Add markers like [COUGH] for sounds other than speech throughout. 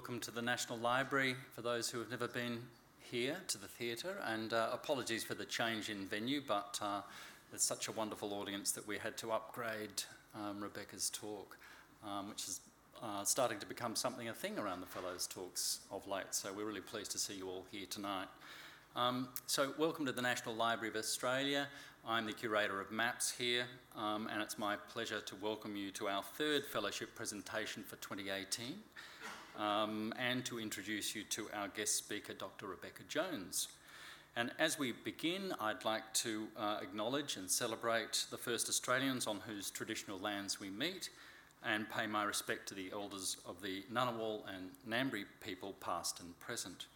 welcome to the National Library for those who have never been here to the theatre, and uh, apologies for the change in venue, but uh, it's such a wonderful audience that we had to upgrade um, Rebecca's talk, um, which is uh, starting to become something a thing around the Fellows Talks of late, so we're really pleased to see you all here tonight. Um, so, welcome to the National Library of Australia. I'm the curator of maps here, um, and it's my pleasure to welcome you to our third fellowship presentation for 2018 um, and to introduce you to our guest speaker, Dr. Rebecca Jones. And as we begin, I'd like to uh, acknowledge and celebrate the first Australians on whose traditional lands we meet and pay my respect to the elders of the Ngunnawal and Ngambri people, past and present.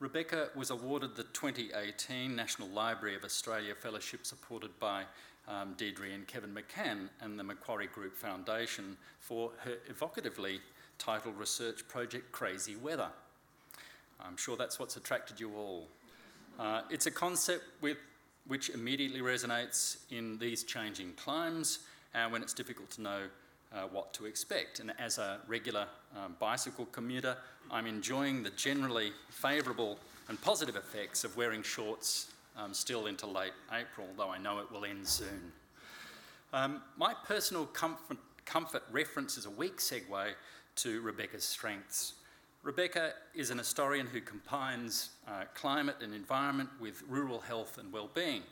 Rebecca was awarded the 2018 National Library of Australia Fellowship supported by um, Deirdre and Kevin McCann and the Macquarie Group Foundation for her evocatively titled research project Crazy Weather. I'm sure that's what's attracted you all. Uh, it's a concept with, which immediately resonates in these changing climes and when it's difficult to know uh, what to expect. And as a regular um, bicycle commuter, I'm enjoying the generally favourable and positive effects of wearing shorts um, still into late April, though I know it will end soon. Um, my personal comfort, comfort reference is a weak segue to Rebecca's strengths. Rebecca is an historian who combines uh, climate and environment with rural health and well-being.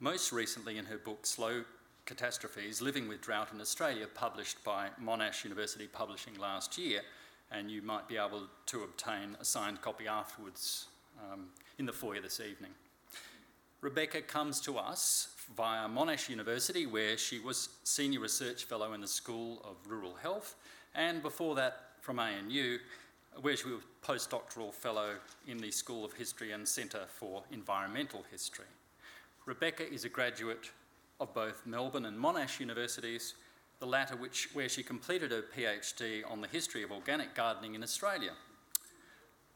Most recently in her book Slow Catastrophes, Living with Drought in Australia, published by Monash University Publishing last year, and you might be able to obtain a signed copy afterwards um, in the foyer this evening. Rebecca comes to us via Monash University, where she was Senior Research Fellow in the School of Rural Health, and before that from ANU, where she was postdoctoral fellow in the School of History and Centre for Environmental History. Rebecca is a graduate of both Melbourne and Monash universities, the latter which, where she completed her PhD on the history of organic gardening in Australia.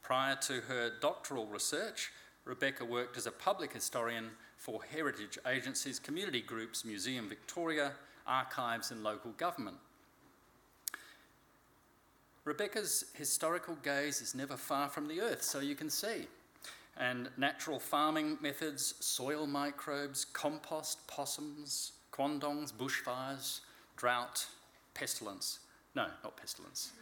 Prior to her doctoral research, Rebecca worked as a public historian for heritage agencies, community groups, Museum Victoria, archives, and local government. Rebecca's historical gaze is never far from the earth, so you can see. And natural farming methods, soil microbes, compost, possums, quandongs, bushfires, drought, pestilence. No, not pestilence.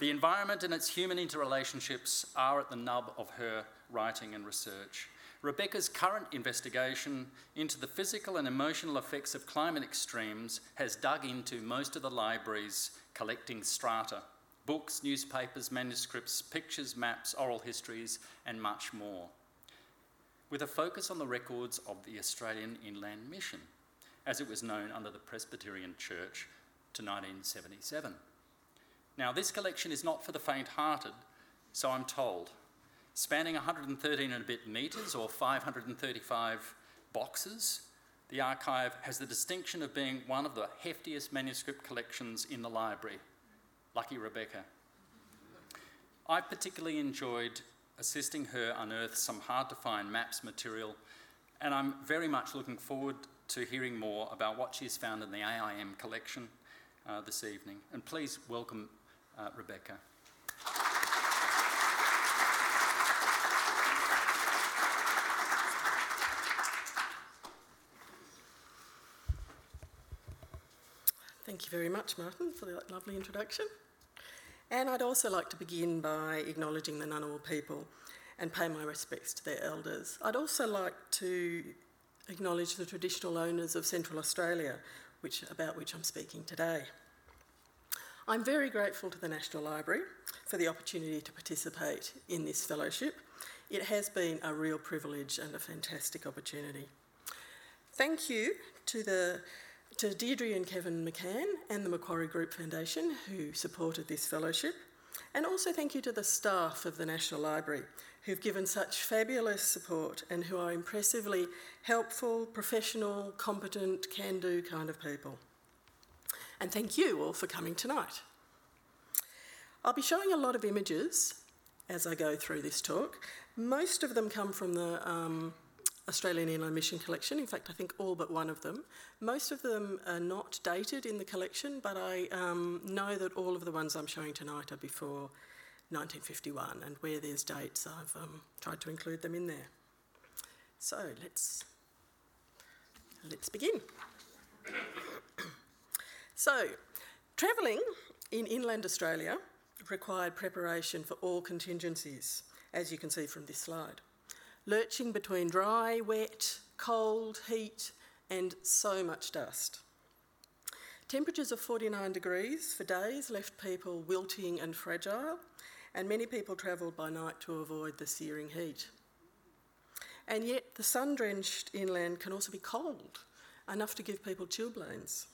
The environment and its human interrelationships are at the nub of her writing and research. Rebecca's current investigation into the physical and emotional effects of climate extremes has dug into most of the library's collecting strata books, newspapers, manuscripts, pictures, maps, oral histories, and much more, with a focus on the records of the Australian Inland Mission, as it was known under the Presbyterian Church to 1977. Now, this collection is not for the faint hearted, so I'm told. Spanning 113 and a bit metres or 535 boxes, the archive has the distinction of being one of the heftiest manuscript collections in the library. Lucky Rebecca. I particularly enjoyed assisting her unearth some hard to find maps material, and I'm very much looking forward to hearing more about what she's found in the AIM collection uh, this evening. And please welcome uh, Rebecca. Thank you very much, Martin, for that lovely introduction. And I'd also like to begin by acknowledging the Ngunnawal people and pay my respects to their elders. I'd also like to acknowledge the traditional owners of Central Australia, which, about which I'm speaking today. I'm very grateful to the National Library for the opportunity to participate in this fellowship. It has been a real privilege and a fantastic opportunity. Thank you to the to Deirdre and Kevin McCann and the Macquarie Group Foundation who supported this fellowship. And also thank you to the staff of the National Library who've given such fabulous support and who are impressively helpful, professional, competent, can do kind of people. And thank you all for coming tonight. I'll be showing a lot of images as I go through this talk. Most of them come from the um, Australian Inland Mission collection. In fact, I think all but one of them. Most of them are not dated in the collection, but I um, know that all of the ones I'm showing tonight are before 1951, and where there's dates, I've um, tried to include them in there. So let's let's begin. So, travelling in inland Australia required preparation for all contingencies, as you can see from this slide. Lurching between dry, wet, cold, heat, and so much dust. Temperatures of 49 degrees for days left people wilting and fragile, and many people travelled by night to avoid the searing heat. And yet, the sun drenched inland can also be cold, enough to give people chilblains.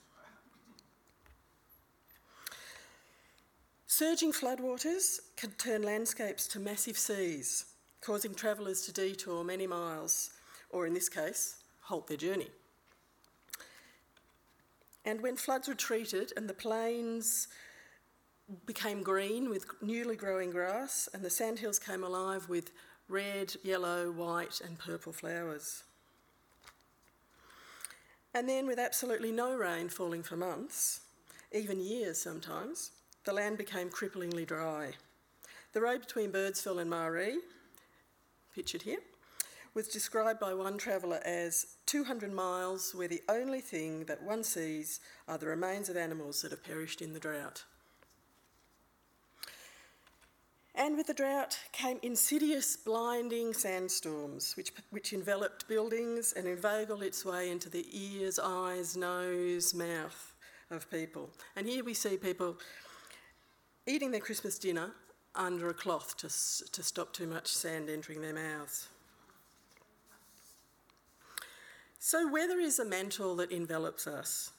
Surging floodwaters can turn landscapes to massive seas, causing travellers to detour many miles, or in this case, halt their journey. And when floods retreated and the plains became green with newly growing grass, and the sandhills came alive with red, yellow, white, and purple flowers. And then, with absolutely no rain falling for months, even years sometimes, the land became cripplingly dry. The road between Birdsville and Marree, pictured here, was described by one traveller as 200 miles where the only thing that one sees are the remains of animals that have perished in the drought. And with the drought came insidious, blinding sandstorms, which, which enveloped buildings and inveigled its way into the ears, eyes, nose, mouth of people. And here we see people eating their Christmas dinner under a cloth to, to stop too much sand entering their mouths. So, weather is a mantle that envelops us,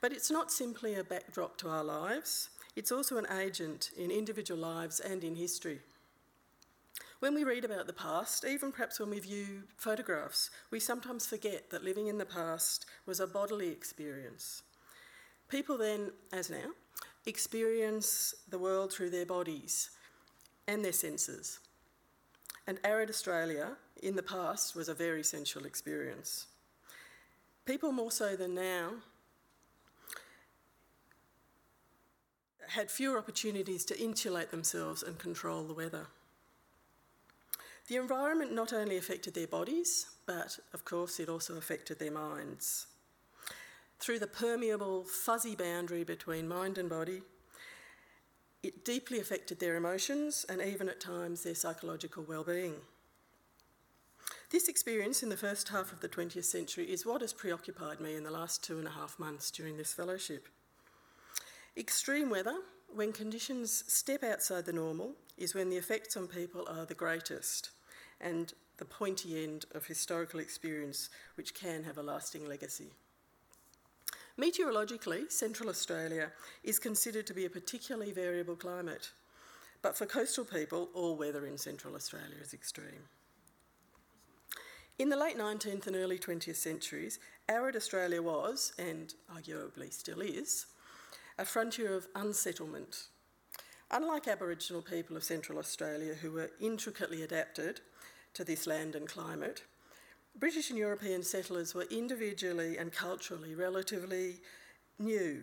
but it's not simply a backdrop to our lives, it's also an agent in individual lives and in history. When we read about the past, even perhaps when we view photographs, we sometimes forget that living in the past was a bodily experience. People then, as now, experience the world through their bodies and their senses. And arid Australia in the past was a very sensual experience. People more so than now had fewer opportunities to insulate themselves and control the weather. The environment not only affected their bodies, but of course it also affected their minds through the permeable, fuzzy boundary between mind and body. It deeply affected their emotions and even at times their psychological well-being. This experience in the first half of the 20th century is what has preoccupied me in the last two and a half months during this fellowship. Extreme weather, when conditions step outside the normal, is when the effects on people are the greatest and the pointy end of historical experience, which can have a lasting legacy. Meteorologically, Central Australia is considered to be a particularly variable climate, but for coastal people, all weather in Central Australia is extreme. In the late 19th and early 20th centuries, arid Australia was, and arguably still is, a frontier of unsettlement. Unlike Aboriginal people of Central Australia who were intricately adapted to this land and climate, British and European settlers were individually and culturally relatively new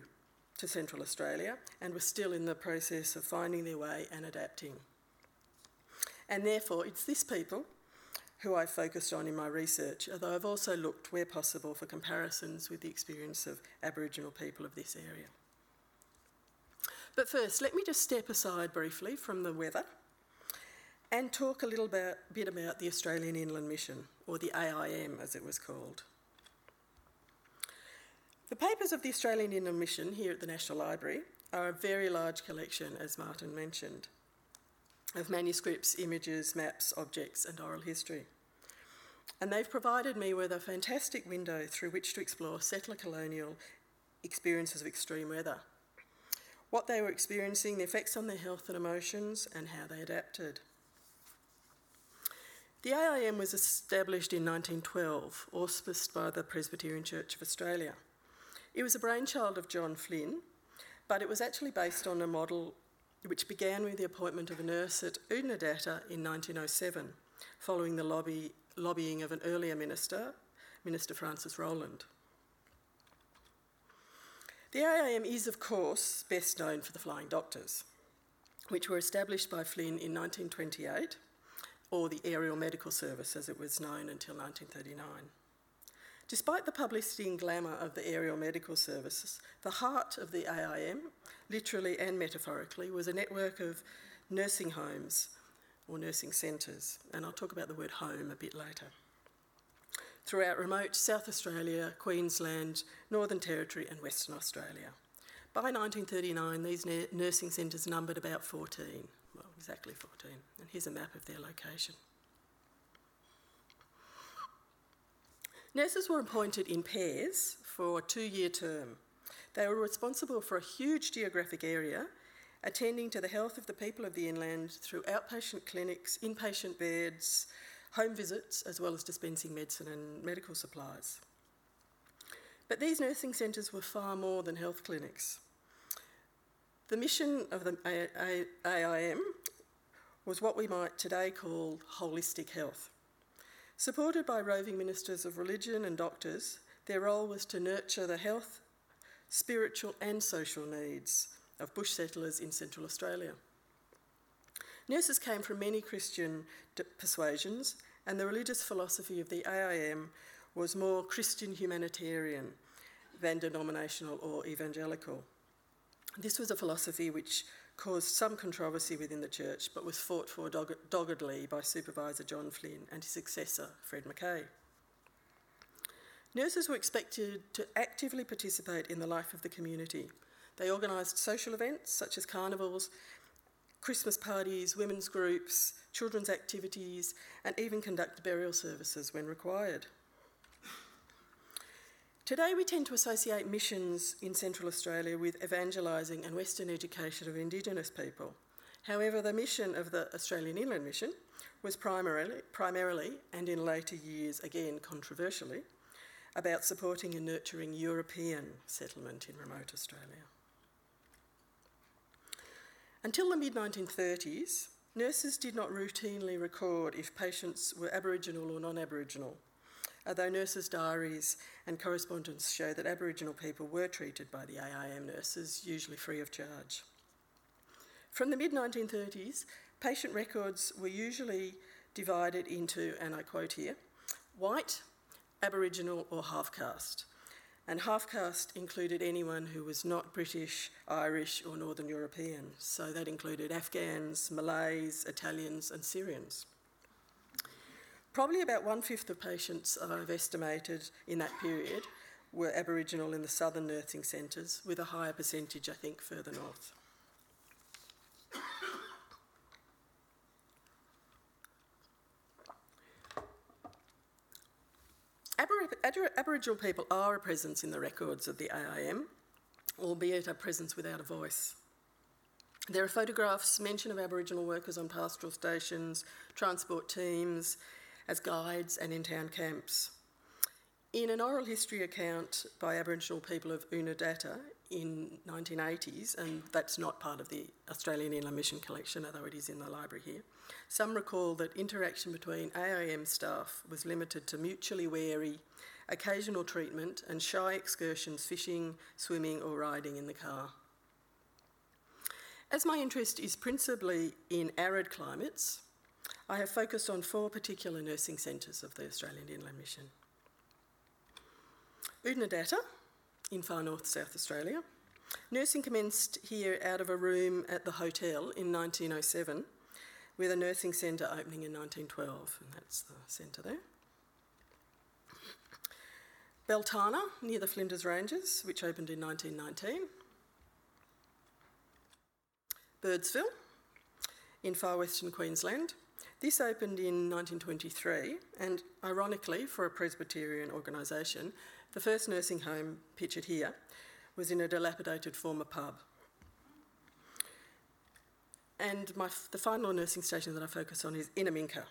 to Central Australia and were still in the process of finding their way and adapting. And therefore, it's this people who I focused on in my research, although I've also looked, where possible, for comparisons with the experience of Aboriginal people of this area. But first, let me just step aside briefly from the weather and talk a little bit, bit about the Australian Inland Mission, or the AIM as it was called. The papers of the Australian Inland Mission here at the National Library are a very large collection, as Martin mentioned, of manuscripts, images, maps, objects, and oral history. And they've provided me with a fantastic window through which to explore settler colonial experiences of extreme weather, what they were experiencing, the effects on their health and emotions, and how they adapted. The AIM was established in 1912, auspiced by the Presbyterian Church of Australia. It was a brainchild of John Flynn, but it was actually based on a model which began with the appointment of a nurse at Oodnadatta in 1907, following the lobby lobbying of an earlier minister, Minister Francis Rowland. The AIM is, of course, best known for the Flying Doctors, which were established by Flynn in 1928, or the Aerial Medical Service as it was known until 1939. Despite the publicity and glamour of the aerial medical services, the heart of the AIM, literally and metaphorically, was a network of nursing homes or nursing centres, and I'll talk about the word home a bit later. Throughout remote South Australia, Queensland, Northern Territory, and Western Australia. By 1939, these nursing centres numbered about 14, well, exactly 14, and here's a map of their location. Nurses were appointed in pairs for a two year term. They were responsible for a huge geographic area, attending to the health of the people of the inland through outpatient clinics, inpatient beds, home visits, as well as dispensing medicine and medical supplies. But these nursing centres were far more than health clinics. The mission of the AIM was what we might today call holistic health. Supported by roving ministers of religion and doctors, their role was to nurture the health, spiritual, and social needs of bush settlers in Central Australia. Nurses came from many Christian persuasions, and the religious philosophy of the AIM was more Christian humanitarian than denominational or evangelical. This was a philosophy which caused some controversy within the church, but was fought for doggedly by Supervisor John Flynn and his successor, Fred McKay. Nurses were expected to actively participate in the life of the community. They organised social events such as carnivals, Christmas parties, women's groups, children's activities, and even conduct burial services when required. Today, we tend to associate missions in Central Australia with evangelising and Western education of Indigenous people. However, the mission of the Australian Inland Mission was primarily, primarily, and in later years again controversially, about supporting and nurturing European settlement in remote Australia. Until the mid 1930s, nurses did not routinely record if patients were Aboriginal or non Aboriginal although nurses' diaries and correspondence show that Aboriginal people were treated by the AIM nurses, usually free of charge. From the mid 1930s, patient records were usually divided into, and I quote here, white, Aboriginal, or half caste. And half caste included anyone who was not British, Irish, or Northern European. So that included Afghans, Malays, Italians, and Syrians. Probably about one fifth of patients I've estimated in that period were Aboriginal in the southern nursing centres, with a higher percentage, I think, further north. Aboriginal people are a presence in the records of the AIM, albeit a presence without a voice. There are photographs, mention of Aboriginal workers on pastoral stations, transport teams, as guides and in town camps. In an oral history account by Aboriginal people of Oodnadatta in 1980s, and that's not part of the Australian Inland Mission collection, although it is in the library here, some recall that interaction between AIM staff was limited to mutually wary, occasional treatment, and shy excursions fishing, swimming, or riding in the car. As my interest is principally in arid climates, I have focused on four particular nursing centres of the Australian Inland Mission. Oodnadatta in far north South Australia. Nursing commenced here out of a room at the hotel in 1907 with a nursing centre opening in 1912, and that's the centre there. Beltana, near the Flinders Ranges, which opened in 1919. Birdsville, in far western Queensland, this opened in 1923, and ironically, for a Presbyterian organisation, the first nursing home pictured here was in a dilapidated former pub. And my, the final nursing station that I focus on is Innamincka,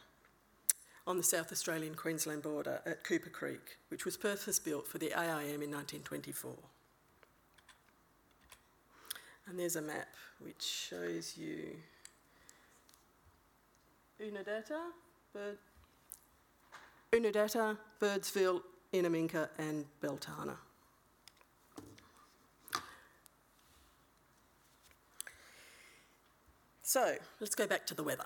on the South Australian Queensland border at Cooper Creek, which was purpose built for the AIM in 1924. And there's a map which shows you Oodnadatta, but Unadata, Birdsville, Innamincka and Beltana. So let's go back to the weather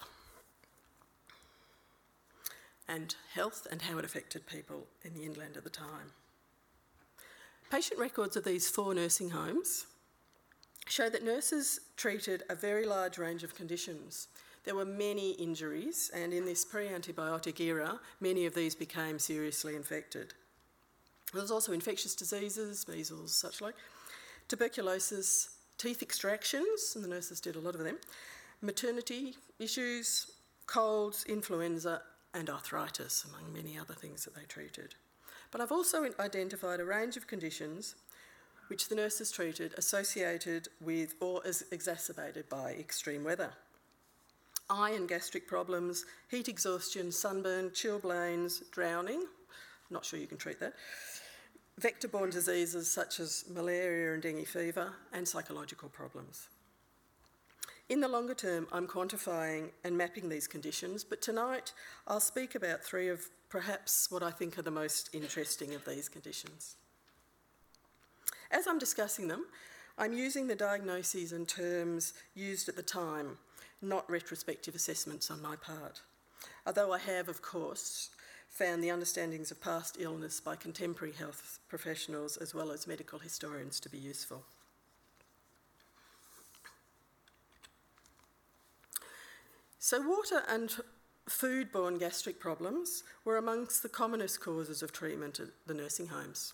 and health and how it affected people in the inland at the time. Patient records of these four nursing homes show that nurses treated a very large range of conditions. There were many injuries, and in this pre antibiotic era, many of these became seriously infected. There was also infectious diseases, measles, such like, tuberculosis, teeth extractions, and the nurses did a lot of them, maternity issues, colds, influenza, and arthritis, among many other things that they treated. But I've also identified a range of conditions which the nurses treated associated with or as exacerbated by extreme weather. Eye and gastric problems, heat exhaustion, sunburn, chilblains, drowning, not sure you can treat that, vector borne diseases such as malaria and dengue fever, and psychological problems. In the longer term, I'm quantifying and mapping these conditions, but tonight I'll speak about three of perhaps what I think are the most interesting of these conditions. As I'm discussing them, I'm using the diagnoses and terms used at the time, not retrospective assessments on my part. Although I have, of course, found the understandings of past illness by contemporary health professionals as well as medical historians to be useful. So, water and food borne gastric problems were amongst the commonest causes of treatment at the nursing homes.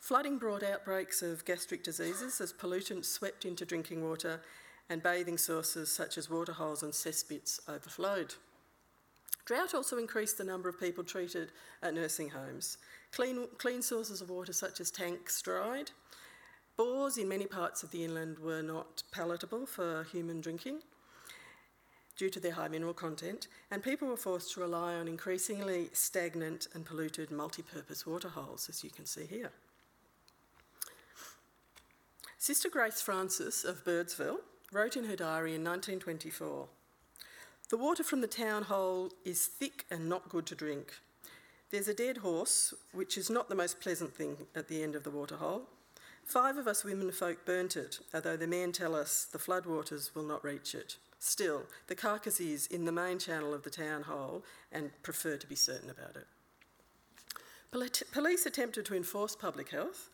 Flooding brought outbreaks of gastric diseases as pollutants swept into drinking water and bathing sources such as waterholes and cesspits overflowed. Drought also increased the number of people treated at nursing homes. Clean, clean sources of water, such as tanks, dried. Bores in many parts of the inland were not palatable for human drinking due to their high mineral content, and people were forced to rely on increasingly stagnant and polluted multi purpose waterholes, as you can see here. Sister Grace Francis of Birdsville wrote in her diary in 1924 The water from the town hole is thick and not good to drink. There's a dead horse, which is not the most pleasant thing at the end of the waterhole. Five of us women folk burnt it, although the men tell us the floodwaters will not reach it. Still, the carcass is in the main channel of the town hole and prefer to be certain about it. Police attempted to enforce public health,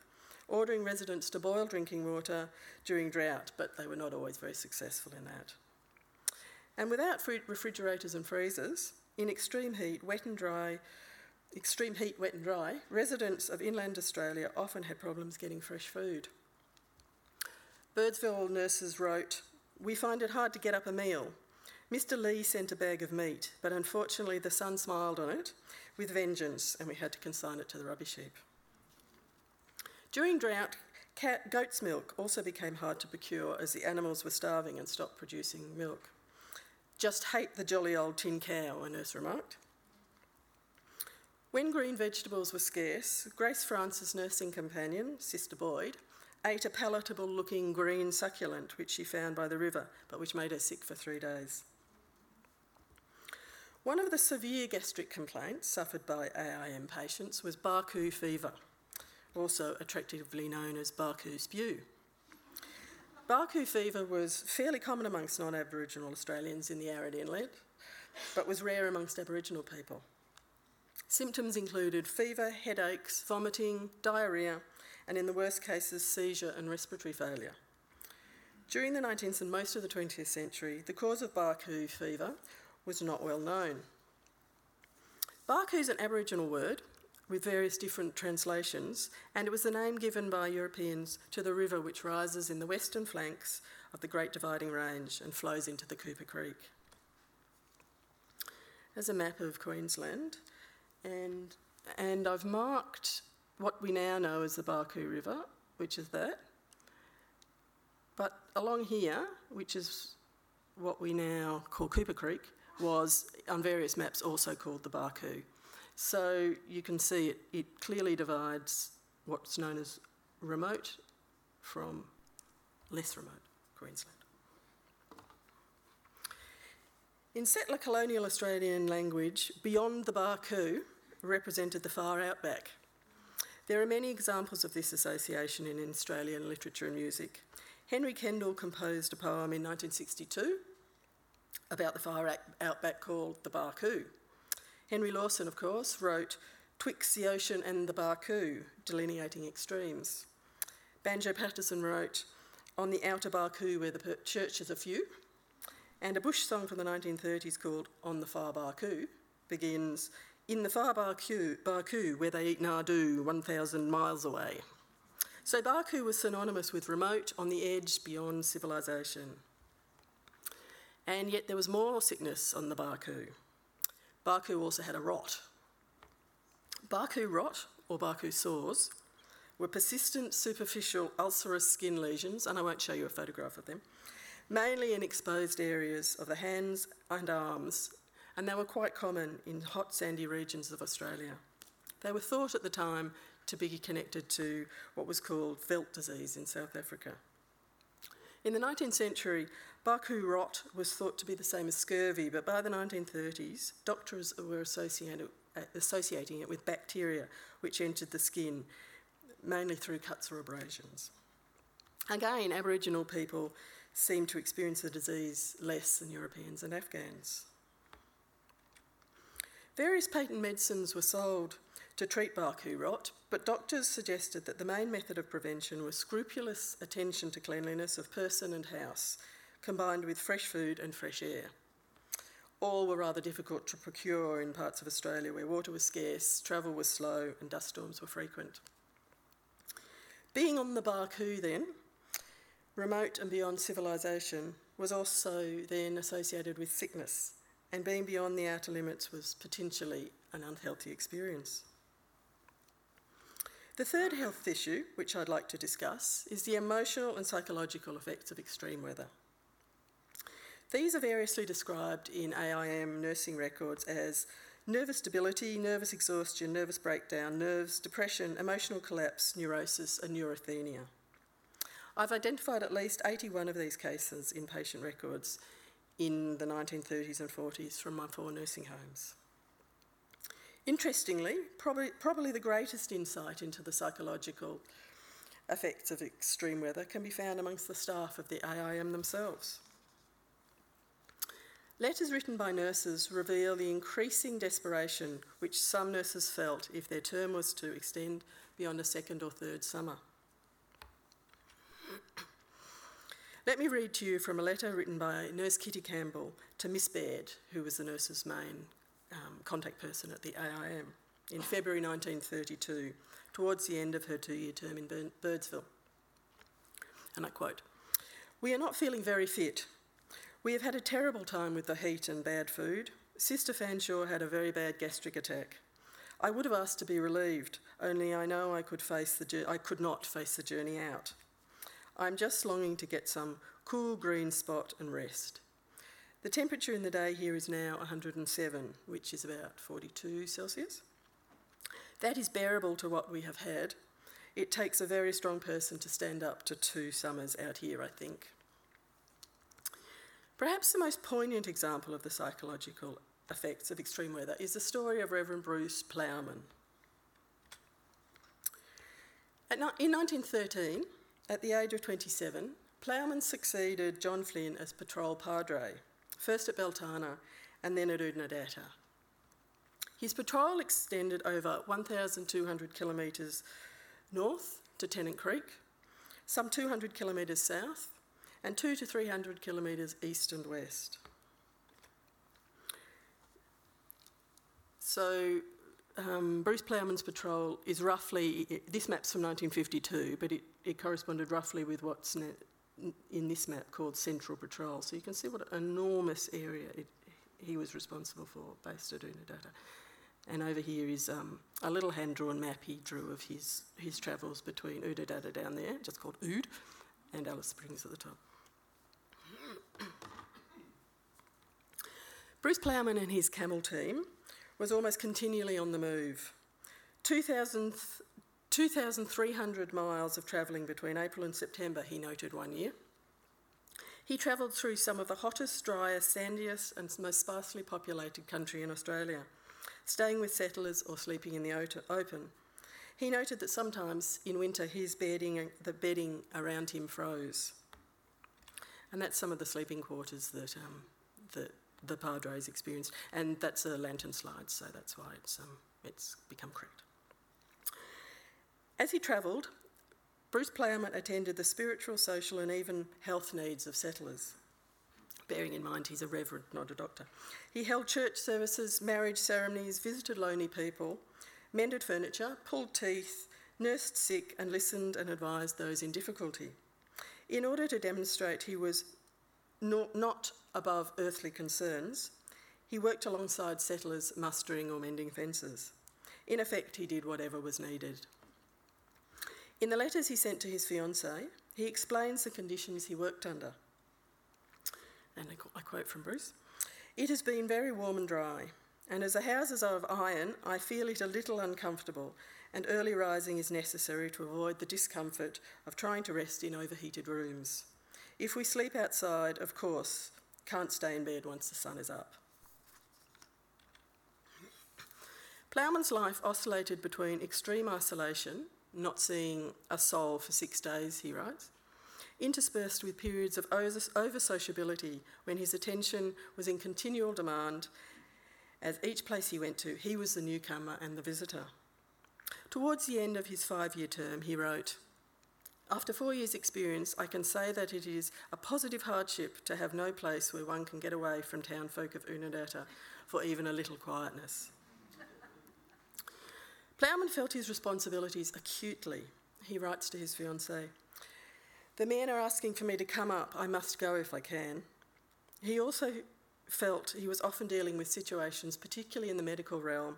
ordering residents to boil drinking water during drought, but they were not always very successful in that. And without refrigerators and freezers, in extreme heat, wet and dry, extreme heat, wet and dry, residents of inland Australia often had problems getting fresh food. Birdsville nurses wrote, we find it hard to get up a meal. Mr. Lee sent a bag of meat, but unfortunately the sun smiled on it with vengeance and we had to consign it to the rubbish heap. During drought, cat, goat's milk also became hard to procure as the animals were starving and stopped producing milk. Just hate the jolly old tin cow, a nurse remarked. When green vegetables were scarce, Grace Francis' nursing companion, Sister Boyd, ate a palatable looking green succulent which she found by the river, but which made her sick for three days. One of the severe gastric complaints suffered by AIM patients was Barcoo fever, also attractively known as Barcoo spew. Barcoo fever was fairly common amongst non Aboriginal Australians in the arid inlet, but was rare amongst Aboriginal people. Symptoms included fever, headaches, vomiting, diarrhoea, and in the worst cases, seizure and respiratory failure. During the 19th and most of the 20th century, the cause of Barcoo fever was not well known. Barcoo is an Aboriginal word with various different translations, and it was the name given by Europeans to the river which rises in the western flanks of the Great Dividing Range and flows into the Cooper Creek. There's a map of Queensland, and, and I've marked what we now know as the Barcoo River, which is that. But along here, which is what we now call Cooper Creek, was on various maps also called the Barcoo. So you can see it, it clearly divides what's known as remote from less remote Queensland. In settler colonial Australian language, beyond the Barcoo represented the far outback. There are many examples of this association in Australian literature and music. Henry Kendall composed a poem in 1962 about the far outback called The Barcoo. Henry Lawson, of course, wrote Twixt the Ocean and the Barcoo, delineating extremes. Banjo Paterson wrote On the Outer Barcoo, where the churches are few. And a bush song from the 1930s called On the Far Barcoo begins In the Far Barcoo, Barcoo where they eat Nardoo 1,000 miles away. So Barcoo was synonymous with remote, on the edge, beyond civilization. And yet there was more sickness on the Barcoo. Barcoo also had a rot. Barcoo rot, or Barcoo sores, were persistent superficial ulcerous skin lesions, and I won't show you a photograph of them, mainly in exposed areas of the hands and arms, and they were quite common in hot sandy regions of Australia. They were thought at the time to be connected to what was called veldt disease in South Africa. In the 19th century, Barcoo rot was thought to be the same as scurvy, but by the 1930s, doctors were uh, associating it with bacteria which entered the skin, mainly through cuts or abrasions. Again, Aboriginal people seem to experience the disease less than Europeans and Afghans. Various patent medicines were sold to treat Barcoo rot, but doctors suggested that the main method of prevention was scrupulous attention to cleanliness of person and house, combined with fresh food and fresh air. All were rather difficult to procure in parts of Australia where water was scarce, travel was slow, and dust storms were frequent. Being on the Barcoo, then, remote and beyond civilization, was also then associated with sickness, and being beyond the outer limits was potentially an unhealthy experience. The third health issue, which I'd like to discuss, is the emotional and psychological effects of extreme weather. These are variously described in AIM nursing records as nervous debility, nervous exhaustion, nervous breakdown, nerves, depression, emotional collapse, neurosis, and neurasthenia. I've identified at least 81 of these cases in patient records in the 1930s and 40s from my four nursing homes. Interestingly, probably, probably the greatest insight into the psychological effects of extreme weather can be found amongst the staff of the AIM themselves. Letters written by nurses reveal the increasing desperation which some nurses felt if their term was to extend beyond a second or third summer. [CLEARS THROAT] Let me read to you from a letter written by Nurse Kitty Campbell to Miss Baird, who was the nurse's main um, contact person at the AIM in February 1932, towards the end of her two year term in Birdsville. And I quote We are not feeling very fit. We have had a terrible time with the heat and bad food. Sister Fanshawe had a very bad gastric attack. I would have asked to be relieved, only I know I could, face the, I could not face the journey out. I'm just longing to get some cool green spot and rest. The temperature in the day here is now 107, which is about 42 Celsius. That is bearable to what we have had. It takes a very strong person to stand up to two summers out here, I think. Perhaps the most poignant example of the psychological effects of extreme weather is the story of Reverend Bruce Plowman. in 1913, at the age of 27, Plowman succeeded John Flynn as patrol padre first at Beltana and then at Oodnadatta. His patrol extended over 1,200 kilometres north to Tennant Creek, some 200 kilometres south, and two to 300 kilometres east and west. So, um, Bruce Plowman's patrol is roughly, this map's from 1952, but it, it corresponded roughly with what's in this map called Central Patrol. So you can see what an enormous area it, he was responsible for based at Oodnadatta. And over here is um, a little hand-drawn map he drew of his, his travels between Oodnadatta down there, just called Ood, and Alice Springs at the top. [COUGHS] Bruce Plowman and his camel team was almost continually on the move. 2,000 2,300 miles of travelling between April and September, he noted one year. He travelled through some of the hottest, driest, sandiest, and most sparsely populated country in Australia, staying with settlers or sleeping in the open. He noted that sometimes in winter his bedding, the bedding around him froze. And that's some of the sleeping quarters that, um, the Padres experienced. And that's a lantern slide, so that's why it's, um, it's become cracked. As he travelled, Bruce Plowman attended the spiritual, social, and even health needs of settlers, bearing in mind he's a reverend, not a doctor. He held church services, marriage ceremonies, visited lonely people, mended furniture, pulled teeth, nursed sick, and listened and advised those in difficulty. In order to demonstrate he was not above earthly concerns, he worked alongside settlers mustering or mending fences. In effect, he did whatever was needed. In the letters he sent to his fiancée, he explains the conditions he worked under. And I quote from Bruce It has been very warm and dry, and as the houses are of iron, I feel it a little uncomfortable, and early rising is necessary to avoid the discomfort of trying to rest in overheated rooms. If we sleep outside, of course, can't stay in bed once the sun is up. Plowman's life oscillated between extreme isolation, not seeing a soul for six days, he writes, interspersed with periods of over sociability when his attention was in continual demand as each place he went to, he was the newcomer and the visitor. Towards the end of his five year term, he wrote, After four years' experience, I can say that it is a positive hardship to have no place where one can get away from town folk of Oodnadatta for even a little quietness. Plowman felt his responsibilities acutely. He writes to his fiancée, The men are asking for me to come up. I must go if I can. He also felt he was often dealing with situations, particularly in the medical realm,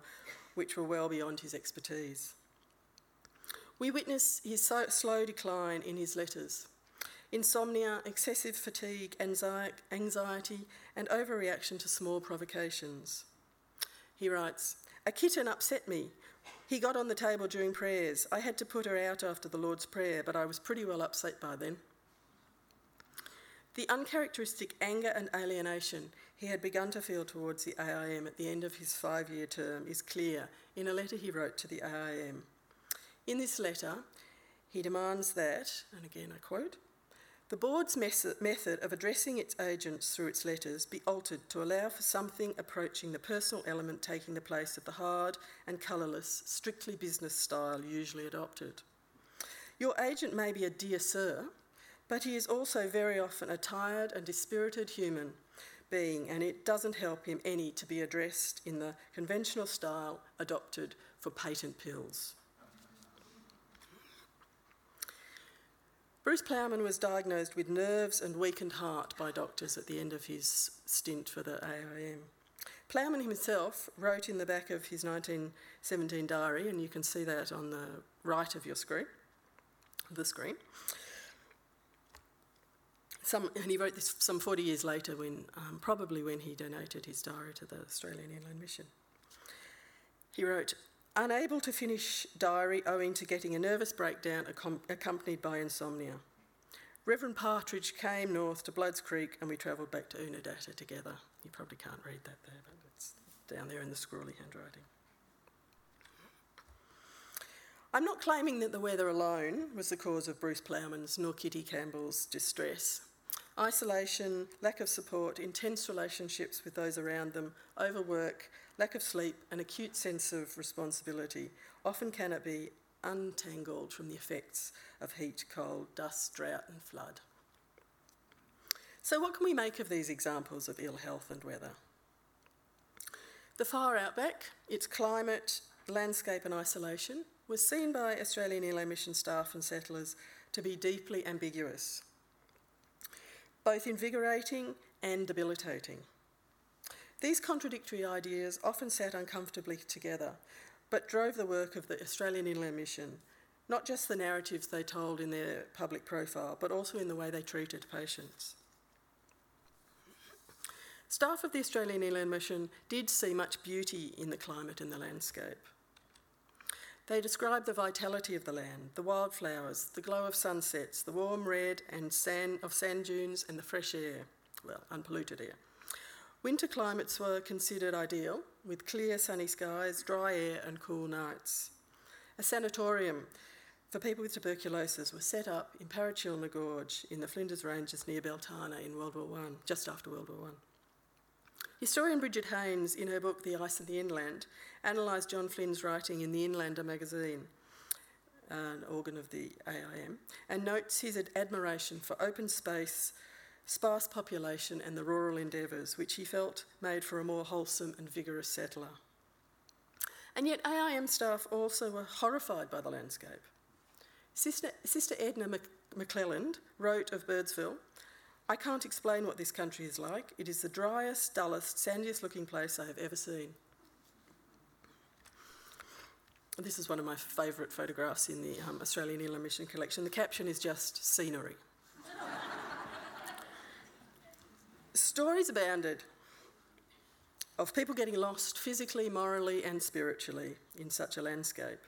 which were well beyond his expertise. We witness his so slow decline in his letters. Insomnia, excessive fatigue, anxiety, and overreaction to small provocations. He writes A kitten upset me. He got on the table during prayers. I had to put her out after the Lord's Prayer, but I was pretty well upset by then. The uncharacteristic anger and alienation he had begun to feel towards the AIM at the end of his five year term is clear in a letter he wrote to the AIM. In this letter, he demands that, and again I quote, the board's method of addressing its agents through its letters be altered to allow for something approaching the personal element taking the place of the hard and colourless, strictly business style usually adopted. Your agent may be a dear sir, but he is also very often a tired and dispirited human being, and it doesn't help him any to be addressed in the conventional style adopted for patent pills. Bruce Plowman was diagnosed with nerves and weakened heart by doctors at the end of his stint for the AIM. Plowman himself wrote in the back of his 1917 diary, and you can see that on the right of your screen, the screen, some, and he wrote this some 40 years later, when, um, probably when he donated his diary to the Australian Inland Mission. He wrote, Unable to finish diary owing to getting a nervous breakdown accompanied by insomnia. Reverend Partridge came north to Bloods Creek and we travelled back to Oodnadatta together. You probably can't read that there, but it's down there in the scrawly handwriting. I'm not claiming that the weather alone was the cause of Bruce Plowman's nor Kitty Campbell's distress. Isolation, lack of support, intense relationships with those around them, overwork, lack of sleep, an acute sense of responsibility often cannot be untangled from the effects of heat, cold, dust, drought, and flood. So, what can we make of these examples of ill health and weather? The far outback, its climate, landscape, and isolation was seen by Australian Inland Mission staff and settlers to be deeply ambiguous both invigorating and debilitating. These contradictory ideas often sat uncomfortably together, but drove the work of the Australian Inland Mission, not just the narratives they told in their public profile, but also in the way they treated patients. Staff of the Australian Inland Mission did see much beauty in the climate and the landscape. They describe the vitality of the land, the wildflowers, the glow of sunsets, the warm red and sand of sand dunes, and the fresh air, well, unpolluted air. Winter climates were considered ideal, with clear sunny skies, dry air, and cool nights. A sanatorium for people with tuberculosis was set up in Parachilna Gorge in the Flinders Ranges near Beltana in World War I, just after World War I. Historian Brigid Hains, in her book The Ice and the Inland, analysed John Flynn's writing in the Inlander magazine, an organ of the AIM, and notes his admiration for open space, sparse population, and the rural endeavours which he felt made for a more wholesome and vigorous settler. And yet, AIM staff also were horrified by the landscape. Sister, Sister Edna Mc, McClelland wrote of Birdsville I can't explain what this country is like. It is the driest, dullest, sandiest looking place I have ever seen. This is one of my favourite photographs in the um, Australian Inland Mission collection. The caption is just scenery. Stories abounded of people getting lost physically, morally, and spiritually in such a landscape.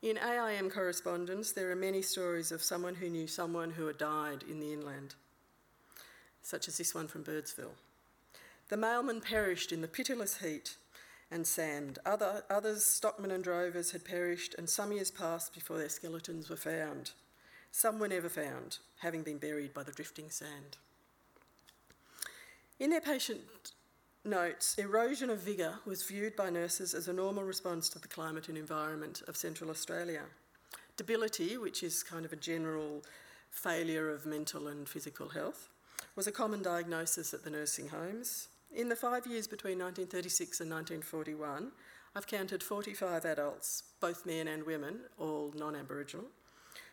In AIM correspondence, there are many stories of someone who knew someone who had died in the inland, such as this one from Birdsville. The mailman perished in the pitiless heat and sand. Other, others, stockmen and drovers, had perished, and some years passed before their skeletons were found. Some were never found, having been buried by the drifting sand. In their patient notes, erosion of vigour was viewed by nurses as a normal response to the climate and environment of Central Australia. Debility, which is kind of a general failure of mental and physical health, was a common diagnosis at the nursing homes. In the five years between 1936 and 1941, I've counted 45 adults, both men and women, all non Aboriginal,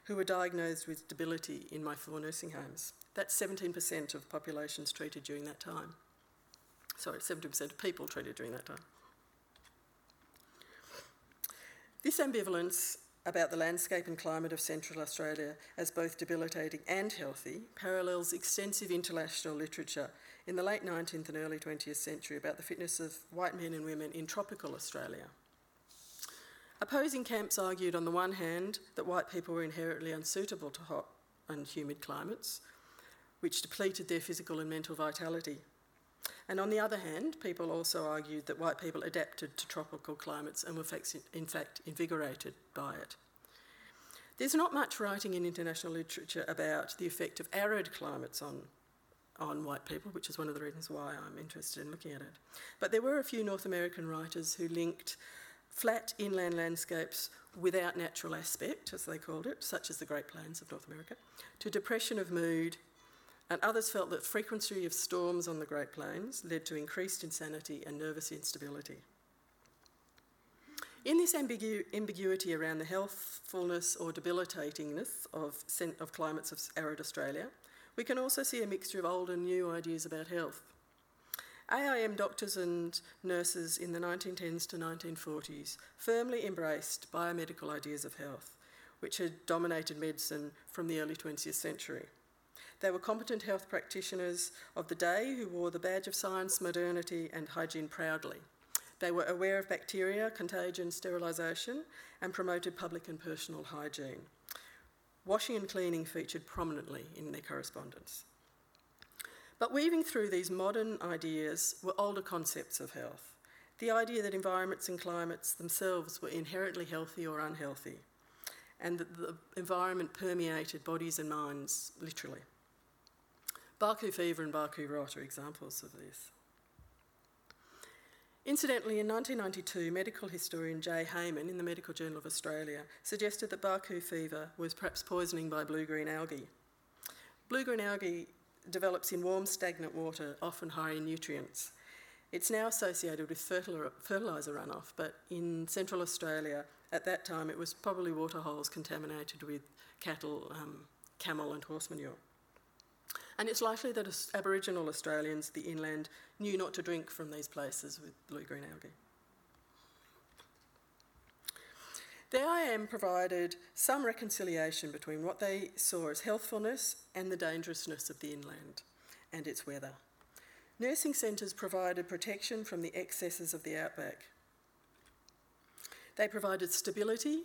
who were diagnosed with debility in my four nursing homes. That's 17% of populations treated during that time sorry, 70% of people treated during that time. This ambivalence about the landscape and climate of Central Australia as both debilitating and healthy parallels extensive international literature in the late 19th and early 20th century about the fitness of white men and women in tropical Australia. Opposing camps argued, on the one hand, that white people were inherently unsuitable to hot and humid climates, which depleted their physical and mental vitality. And on the other hand, people also argued that white people adapted to tropical climates and were in fact invigorated by it. There's not much writing in international literature about the effect of arid climates on, on white people, which is one of the reasons why I'm interested in looking at it. But there were a few North American writers who linked flat inland landscapes without natural aspect, as they called it, such as the Great Plains of North America, to depression of mood and others felt that frequency of storms on the Great Plains led to increased insanity and nervous instability. In this ambigu- ambiguity around the healthfulness or debilitatingness of, of climates of arid Australia, we can also see a mixture of old and new ideas about health. AIM doctors and nurses in the 1910s to 1940s firmly embraced biomedical ideas of health, which had dominated medicine from the early 20th century. They were competent health practitioners of the day who wore the badge of science, modernity, and hygiene proudly. They were aware of bacteria, contagion, sterilisation, and promoted public and personal hygiene. Washing and cleaning featured prominently in their correspondence. But weaving through these modern ideas were older concepts of health. The idea that environments and climates themselves were inherently healthy or unhealthy, and that the environment permeated bodies and minds literally. Barcoo fever and Barcoo rot are examples of this. Incidentally, in 1992, medical historian Jay Hayman in the Medical Journal of Australia suggested that Barcoo fever was perhaps poisoning by blue green algae. Blue green algae develops in warm, stagnant water, often high in nutrients. It's now associated with fertiliser runoff, but in central Australia at that time it was probably waterholes contaminated with cattle, um, camel, and horse manure. And it's likely that Aboriginal Australians, the inland, knew not to drink from these places with blue green algae. The AIM provided some reconciliation between what they saw as healthfulness and the dangerousness of the inland and its weather. Nursing centres provided protection from the excesses of the outback. They provided stability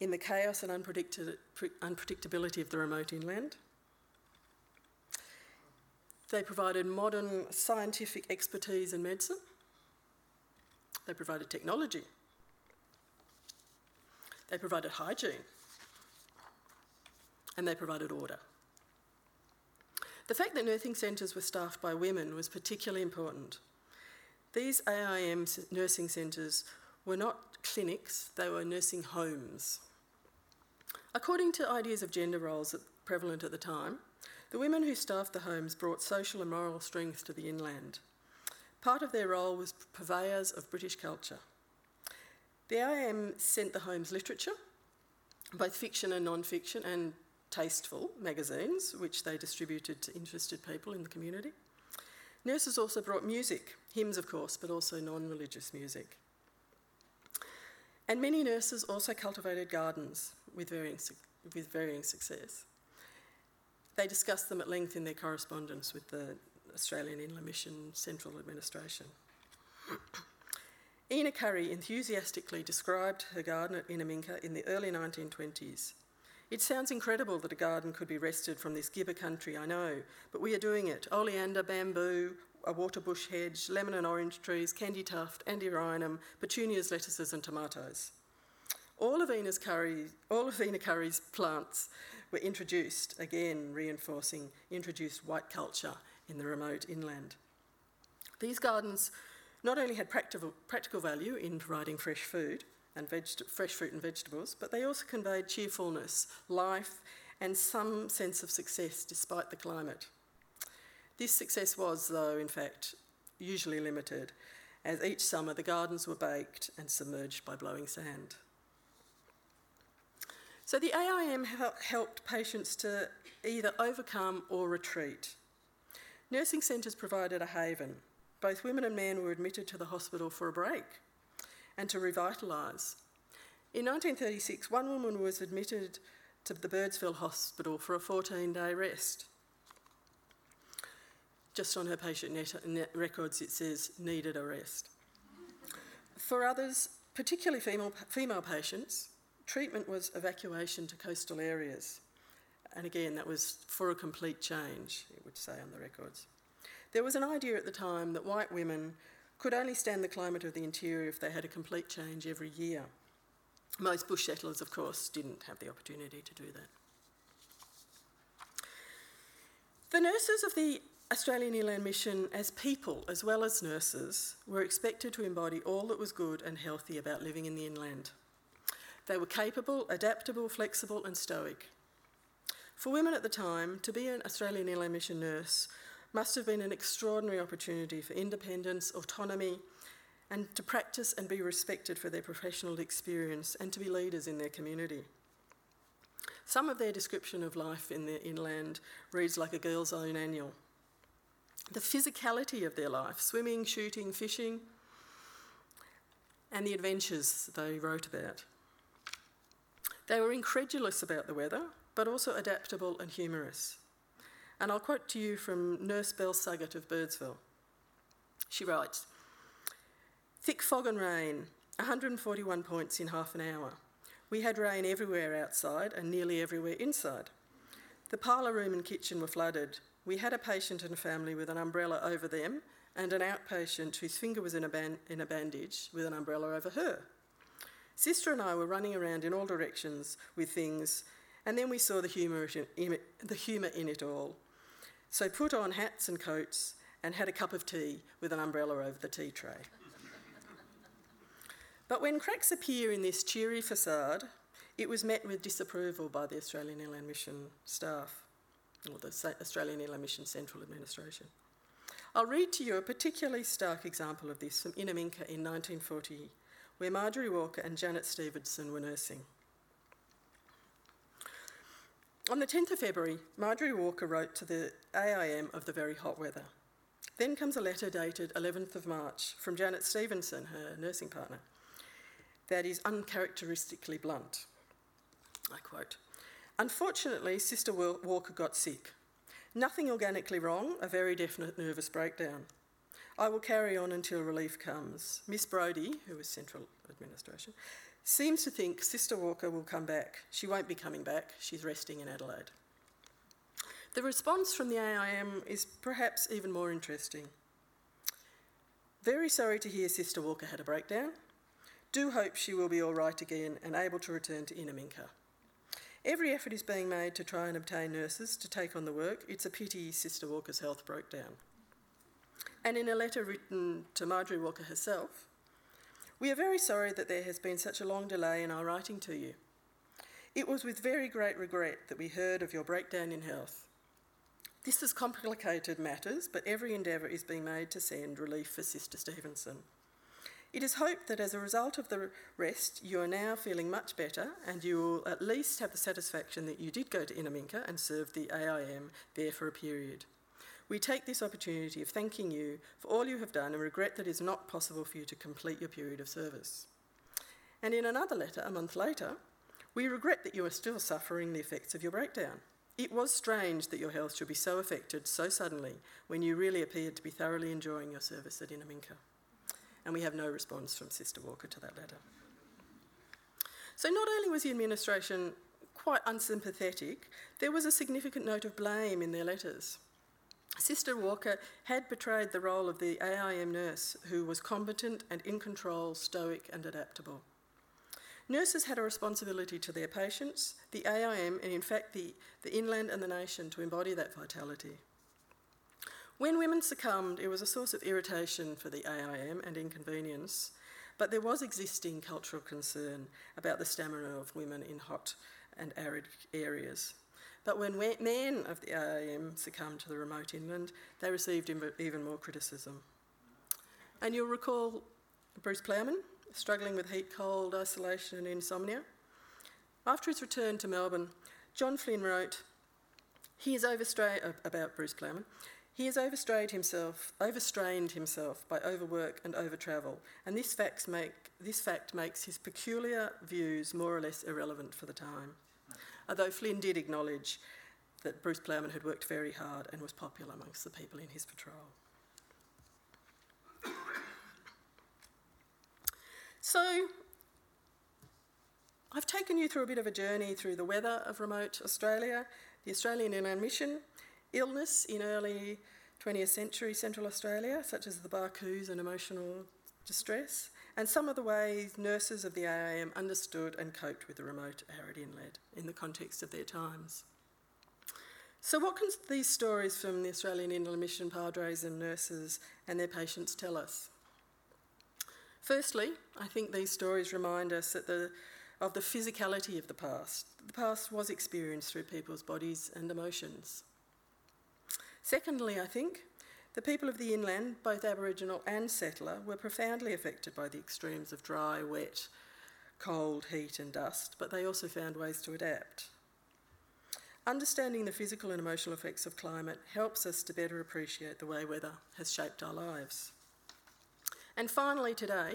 in the chaos and unpredictability of the remote inland. They provided modern scientific expertise in medicine. They provided technology. They provided hygiene. And they provided order. The fact that nursing centres were staffed by women was particularly important. These AIM nursing centres were not clinics, they were nursing homes. According to ideas of gender roles prevalent at the time, the women who staffed the homes brought social and moral strength to the inland. Part of their role was purveyors of British culture. The AIM sent the homes literature, both fiction and non fiction, and tasteful magazines, which they distributed to interested people in the community. Nurses also brought music, hymns, of course, but also non religious music. And many nurses also cultivated gardens with varying, with varying success. They discussed them at length in their correspondence with the Australian Inland Mission Central Administration. Ina Curry enthusiastically described her garden at Innamincka in the early 1920s. It sounds incredible that a garden could be wrested from this gibber country, I know, but we are doing it. Oleander, bamboo, a waterbush hedge, lemon and orange trees, candy tuft, antirrhinum, petunias, lettuces, and tomatoes. All of, Ina's curry, all of Ina Curry's plants were introduced, again reinforcing introduced white culture in the remote inland. These gardens not only had practical, practical value in providing fresh food and veg- fresh fruit and vegetables, but they also conveyed cheerfulness, life, and some sense of success despite the climate. This success was, though, in fact, usually limited, as each summer the gardens were baked and submerged by blowing sand. So the AIM helped patients to either overcome or retreat. Nursing centres provided a haven, both women and men were admitted to the hospital for a break and to revitalise. In 1936, one woman was admitted to the Birdsville Hospital for a 14 day rest. Just on her patient net, net records, it says needed a rest. For others, particularly female, female patients, treatment was evacuation to coastal areas. And again, that was for a complete change, it would say on the records. There was an idea at the time that white women could only stand the climate of the interior if they had a complete change every year. Most bush settlers, of course, didn't have the opportunity to do that. The nurses of the Australian Inland Mission, as people as well as nurses, were expected to embody all that was good and healthy about living in the inland. They were capable, adaptable, flexible, and stoic. For women at the time, to be an Australian Inland Mission nurse must have been an extraordinary opportunity for independence, autonomy, and to practice and be respected for their professional experience and to be leaders in their community. Some of their description of life in the inland reads like a girl's own annual. The physicality of their life, swimming, shooting, fishing, and the adventures they wrote about. They were incredulous about the weather, but also adaptable and humorous. And I'll quote to you from Nurse Bell Suggett of Birdsville. She writes Thick fog and rain, 141 points in half an hour. We had rain everywhere outside and nearly everywhere inside. The parlour room and kitchen were flooded. We had a patient and a family with an umbrella over them and an outpatient whose finger was in a, ban- in a bandage with an umbrella over her. Sister and I were running around in all directions with things, and then we saw the humour in, the humour in it all. So put on hats and coats and had a cup of tea with an umbrella over the tea tray. but when cracks appear in this cheery facade, it was met with disapproval by the Australian Inland Mission staff, or the Australian Inland Mission Central Administration. I'll read to you a particularly stark example of this from Innamincka in 1940, where Marjorie Walker and Janet Stevenson were nursing. On the 10th of February, Marjorie Walker wrote to the AIM of the very hot weather. Then comes a letter dated 11th of March from Janet Stevenson, her nursing partner, that is uncharacteristically blunt. I quote Unfortunately, Sister Walker got sick. Nothing organically wrong, a very definite nervous breakdown. I will carry on until relief comes. Miss Brodie, who is Central Administration, seems to think Sister Walker will come back. She won't be coming back, she's resting in Adelaide. The response from the AIM is perhaps even more interesting. Very sorry to hear Sister Walker had a breakdown. Do hope she will be all right again and able to return to Innamincka. Every effort is being made to try and obtain nurses to take on the work. It's a pity Sister Walker's health broke down. And in a letter written to Marjorie Walker herself, we are very sorry that there has been such a long delay in our writing to you. It was with very great regret that we heard of your breakdown in health. This has complicated matters, but every endeavour is being made to send relief for Sister Stevenson. It is hoped that as a result of the rest, you are now feeling much better and you will at least have the satisfaction that you did go to Innamincka and serve the AIM there for a period. We take this opportunity of thanking you for all you have done and regret that it is not possible for you to complete your period of service. And in another letter, a month later, we regret that you are still suffering the effects of your breakdown. It was strange that your health should be so affected so suddenly when you really appeared to be thoroughly enjoying your service at Innamincka. And we have no response from Sister Walker to that letter. So, not only was the administration quite unsympathetic, there was a significant note of blame in their letters. Sister Walker had betrayed the role of the AIM nurse who was competent and in control, stoic, and adaptable. Nurses had a responsibility to their patients, the AIM, and in fact the, the inland and the nation to embody that vitality. When women succumbed, it was a source of irritation for the AIM and inconvenience, but there was existing cultural concern about the stamina of women in hot and arid areas. But when men of the AIM succumbed to the remote inland, they received even more criticism. And you'll recall Bruce Plowman struggling with heat, cold, isolation, and insomnia. After his return to Melbourne, John Flynn wrote, he is overstrained, uh, about Bruce Plowman, he has overstrained himself, overstrained himself by overwork and overtravel, and this, make, this fact makes his peculiar views more or less irrelevant for the time although Flynn did acknowledge that Bruce Plowman had worked very hard and was popular amongst the people in his patrol. So, I've taken you through a bit of a journey through the weather of remote Australia, the Australian Inland Mission, illness in early 20th century Central Australia, such as the Barcoos and emotional distress, and some of the ways nurses of the AIM understood and coped with the remote arid inlet in the context of their times. So, what can these stories from the Australian Inland Mission padres and nurses and their patients tell us? Firstly, I think these stories remind us the, of the physicality of the past. The past was experienced through people's bodies and emotions. Secondly, I think the people of the inland, both Aboriginal and settler, were profoundly affected by the extremes of dry, wet, cold, heat, and dust, but they also found ways to adapt. Understanding the physical and emotional effects of climate helps us to better appreciate the way weather has shaped our lives. And finally, today,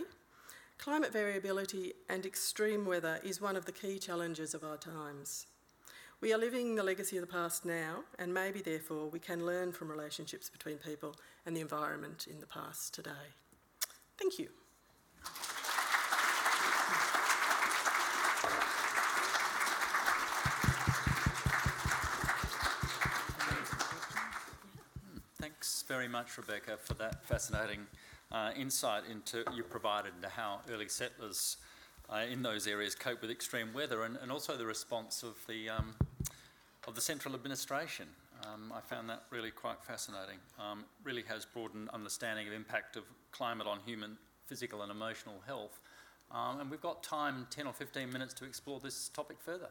climate variability and extreme weather is one of the key challenges of our times. We are living the legacy of the past now, and maybe therefore we can learn from relationships between people and the environment in the past today. Thank you. Thanks very much, Rebecca, for that fascinating uh, insight into you provided into how early settlers uh, in those areas cope with extreme weather and, and also the response of the um, of the central administration. Um, I found that really quite fascinating. Um, really has broadened understanding of impact of climate on human physical and emotional health. Um, and we've got time, 10 or 15 minutes, to explore this topic further.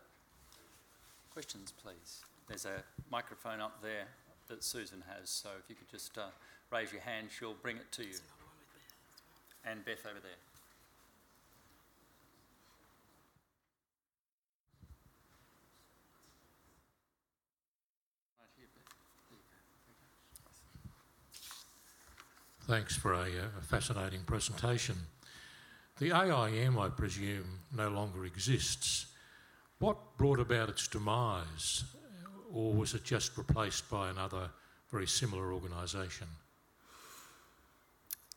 Questions, please. There's a microphone up there that Susan has, so if you could just uh, raise your hand, she'll bring it to you. And Beth over there. Thanks for a, uh, a, fascinating presentation. The AIM, I presume, no longer exists. What brought about its demise, or was it just replaced by another very similar organisation?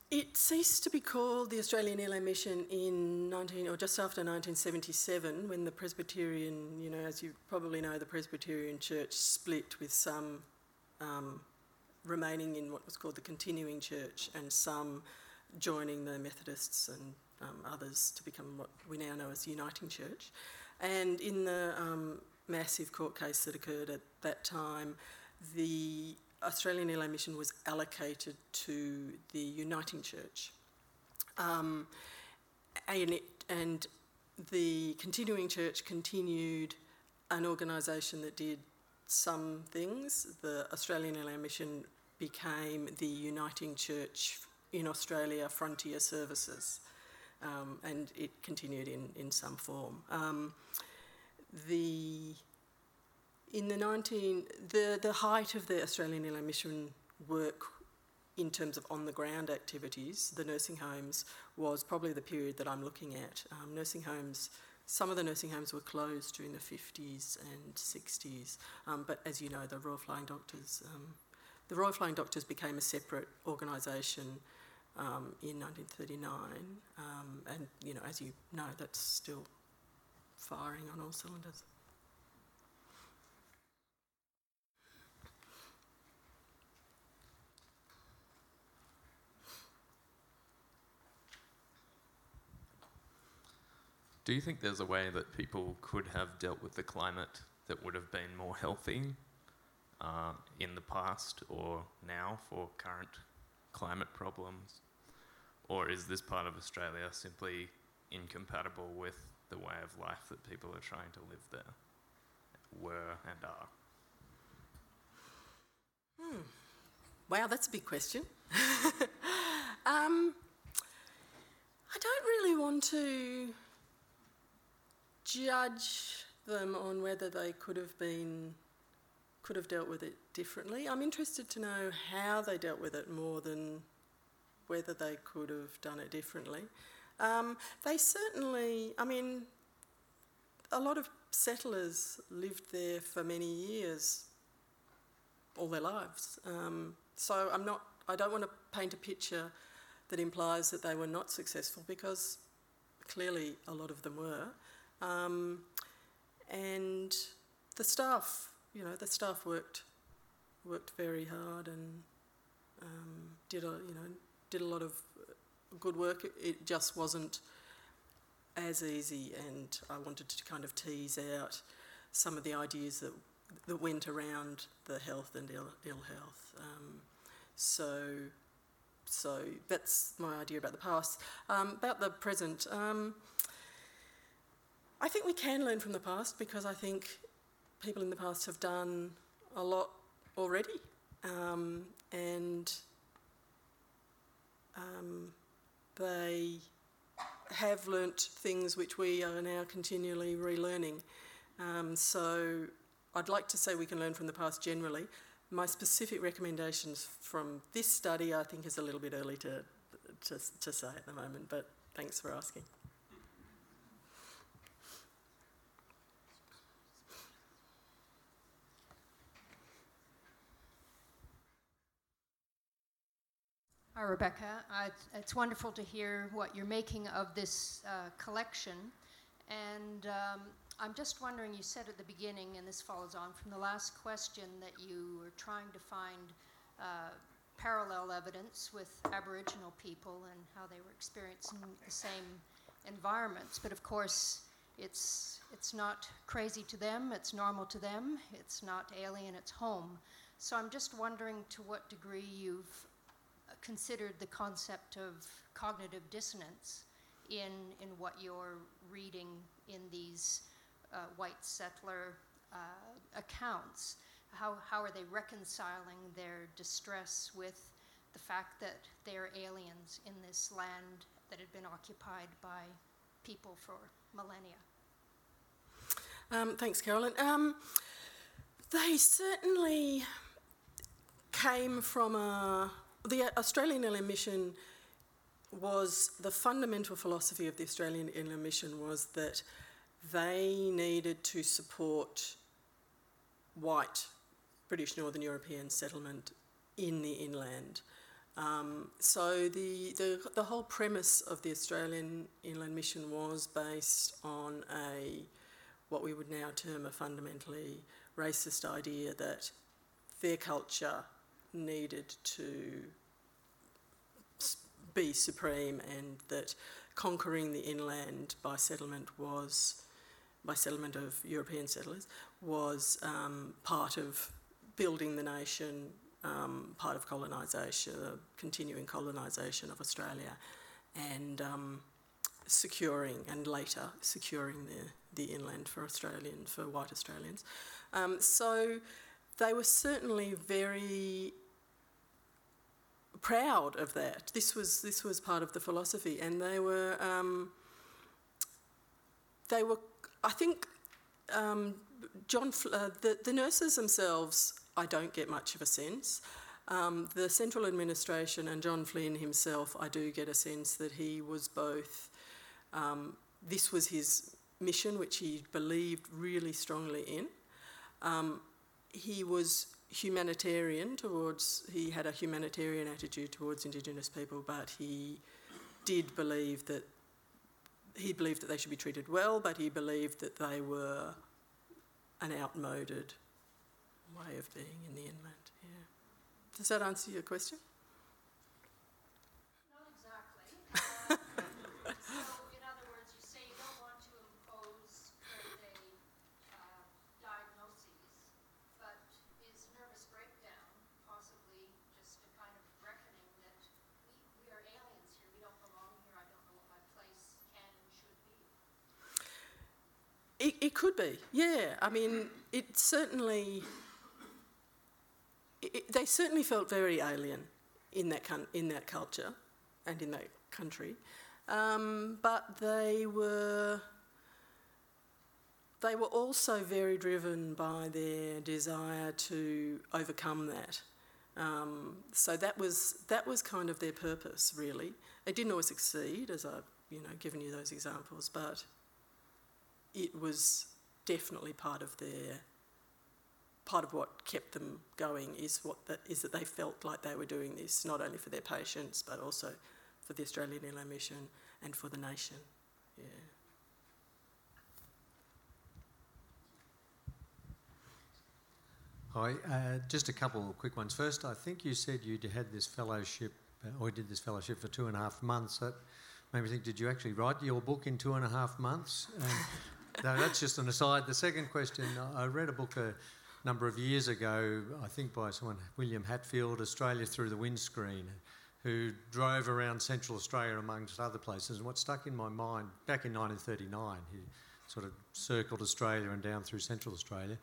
It ceased to be called the Australian Inland Mission in 19, or just after 1977, when the Presbyterian, you know, as you probably know, the Presbyterian Church split with some um, remaining in what was called the continuing church and some joining the Methodists and um, others to become what we now know as Uniting Church. And in the um, massive court case that occurred at that time, the Australian Inland Mission was allocated to the Uniting Church. Um, and, it, and the continuing church continued an organisation that did some things. The Australian Inland Mission became the Uniting Church in Australia Frontier Services, um, and it continued in, in some form. Um, the in the 19 the, the height of the Australian Inland Mission work in terms of on the ground activities, the nursing homes was probably the period that I'm looking at. Um, nursing homes, some of the nursing homes were closed during the 50s and 60s, um, but as you know, the Royal Flying Doctors, um, the Royal Flying Doctors became a separate organisation um, in 1939, um, and you know, as you know, that's still firing on all cylinders. Do you think there's a way that people could have dealt with the climate that would have been more healthy uh, in the past or now for current climate problems? Or is this part of Australia simply incompatible with the way of life that people are trying to live there, were and are? Hmm. Wow, that's a big question. [LAUGHS] um, I don't really want to judge them on whether they could have been could have dealt with it differently. I'm interested to know how they dealt with it more than whether they could have done it differently. Um, they certainly, I mean, a lot of settlers lived there for many years, all their lives. Um, so I'm not, I don't want to paint a picture that implies that they were not successful because clearly a lot of them were. Um, and the staff, you know, the staff worked worked very hard and um, did a you know did a lot of good work. It just wasn't as easy, and I wanted to kind of tease out some of the ideas that that went around the health and Ill, Ill health. Um, so, so that's my idea about the past. Um, about the present. Um, I think we can learn from the past because I think people in the past have done a lot already. Um, and um, they have learnt things which we are now continually relearning. Um, so I'd like to say we can learn from the past generally. My specific recommendations from this study, I think, is a little bit early to, to, to say at the moment, but thanks for asking. Hi, Rebecca. Uh, it's wonderful to hear what you're making of this uh, collection. And um, I'm just wondering, you said at the beginning, and this follows on from the last question, that you were trying to find uh, parallel evidence with Aboriginal people and how they were experiencing the same environments. But of course, it's, it's not crazy to them, it's normal to them, it's not alien, it's home. So I'm just wondering to what degree you've considered the concept of cognitive dissonance in, in what you're reading in these uh, white settler uh, accounts. How, how are they reconciling their distress with the fact that they're aliens in this land that had been occupied by people for millennia? Um, thanks, Carolyn. Um, they certainly came from a, the Australian Inland Mission was the fundamental philosophy of the Australian Inland Mission was that they needed to support white British Northern European settlement in the inland. Um, so the, the, the whole premise of the Australian Inland Mission was based on a what we would now term a fundamentally racist idea that their culture needed to be supreme and that conquering the inland by settlement was, by settlement of European settlers, was um, part of building the nation, um, part of colonisation, uh, continuing colonisation of Australia, and um, securing, and later securing the, the inland for Australian, for white Australians. Um, so they were certainly very proud of that. This was this was part of the philosophy, and they were um, they were. I think um, John uh, the the nurses themselves. I don't get much of a sense. Um, the central administration and John Flynn himself, I do get a sense that he was both. Um, this was his mission, which he believed really strongly in. Um, he was humanitarian towards, he had a humanitarian attitude towards Indigenous people, but he did believe that, he believed that they should be treated well, but he believed that they were an outmoded way of being in the inland. Yeah. Does that answer your question? Not exactly. [LAUGHS] Uh, so, in other words, you say you don't want to impose current day uh, diagnoses, but is nervous breakdown possibly just a kind of reckoning that we, we are aliens here, we don't belong here, I don't know what my place can and should be? Be, yeah. I mean, it certainly. It, they certainly felt very alien in that in that culture and in that country, um, but they were. They were also very driven by their desire to overcome that. Um, so that was that was kind of their purpose, really. It didn't always succeed, as I've you know given you those examples, but it was definitely part of their part of what kept them going is what that is that they felt like they were doing this not only for their patients but also for the Australian Inland Mission and for the nation. Yeah. Hi, uh, just a couple of quick ones. First, I think you said you'd had this fellowship, uh, or did this fellowship for two and a half months. That made me think, did you actually write your book in two and a half months? And, no, that's just an aside. The second question, I read a book a number of years ago, I think by someone, William Hatfield, Australia Through the Windscreen, who drove around Central Australia amongst other places. And what stuck in my mind, back in 1939, he sort of circled Australia and down through Central Australia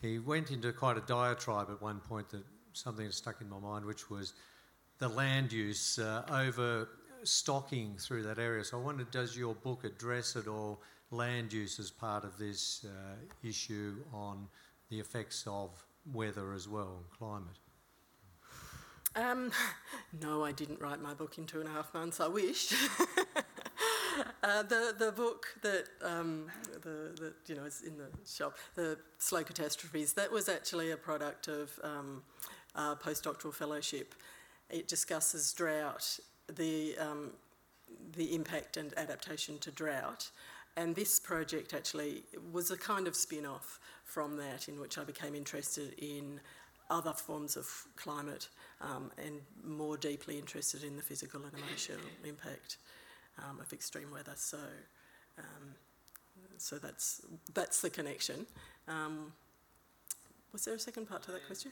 he went into quite a diatribe at one point that something stuck in my mind, which was the land use uh, over stocking through that area. So I wondered, does your book address at all land use as part of this uh, issue on the effects of weather as well, and climate? Um, [LAUGHS] no, I didn't write my book in two and a half months. I wish. [LAUGHS] uh, the the book that um, the, the you know is in the shop, the slow catastrophes. That was actually a product of um, a postdoctoral fellowship. It discusses drought, the um, the impact and adaptation to drought, and this project actually was a kind of spin off from that, in which I became interested in other forms of climate um, and more deeply interested in the physical and emotional [COUGHS] impact um, of extreme weather. So, um, so that's that's the connection. Um, was there a second part to that question?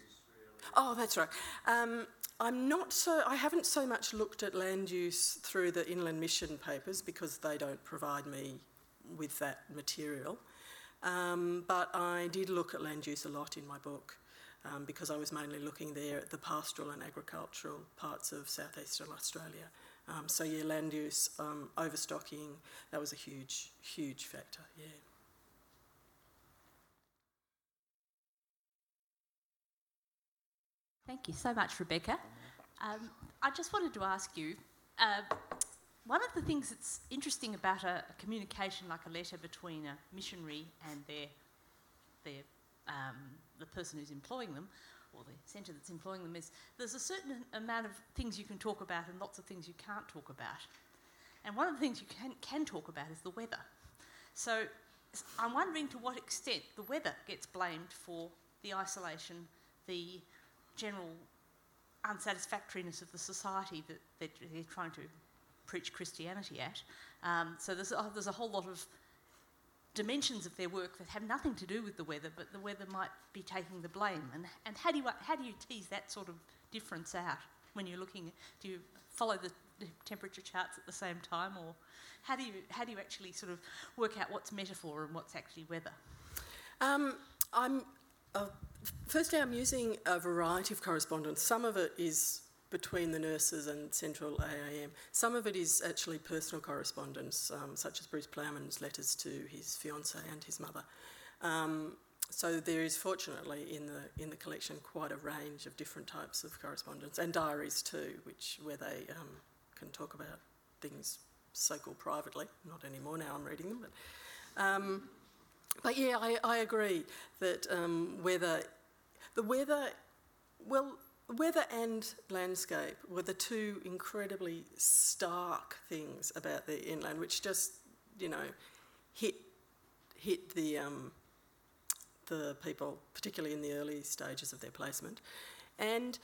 Oh, that's right. Um, I'm not so. I haven't so much looked at land use through the inland mission papers because they don't provide me with that material. Um, but I did look at land use a lot in my book um, because I was mainly looking there at the pastoral and agricultural parts of southeastern Australia. Um, so yeah, land use, um, overstocking, that was a huge, huge factor, yeah. Thank you so much, Rebecca. Um, I just wanted to ask you uh, one of the things that's interesting about a, a, communication like a letter between a missionary and their, their, um, the person who's employing them, or the centre that's employing them, is there's a certain amount of things you can talk about and lots of things you can't talk about. And one of the things you can, can talk about is the weather. So I'm wondering to what extent the weather gets blamed for the isolation, the general unsatisfactoriness of the society that, that they're trying to preach Christianity at. Um, so there's a, there's a whole lot of dimensions of their work that have nothing to do with the weather, but the weather might be taking the blame. And, and how, do you, how do you tease that sort of difference out when you're looking? Do you follow the temperature charts at the same time, or how do you, how do you actually sort of work out what's metaphor and what's actually weather? Um, I'm, uh, firstly, I'm using a variety of correspondence. Some of it is between the nurses and Central AIM. Some of it is actually personal correspondence, um, such as Bruce Plowman's letters to his fiancée and his mother. Um, so there is fortunately in the in the collection quite a range of different types of correspondence and diaries too, which where they um, can talk about things so-called privately. Not anymore now. I'm reading them, but um, but yeah, I, I agree that um, weather, the weather, well, weather and landscape were the two incredibly stark things about the inland, which just, you know, hit hit the um, the people, particularly in the early stages of their placement. And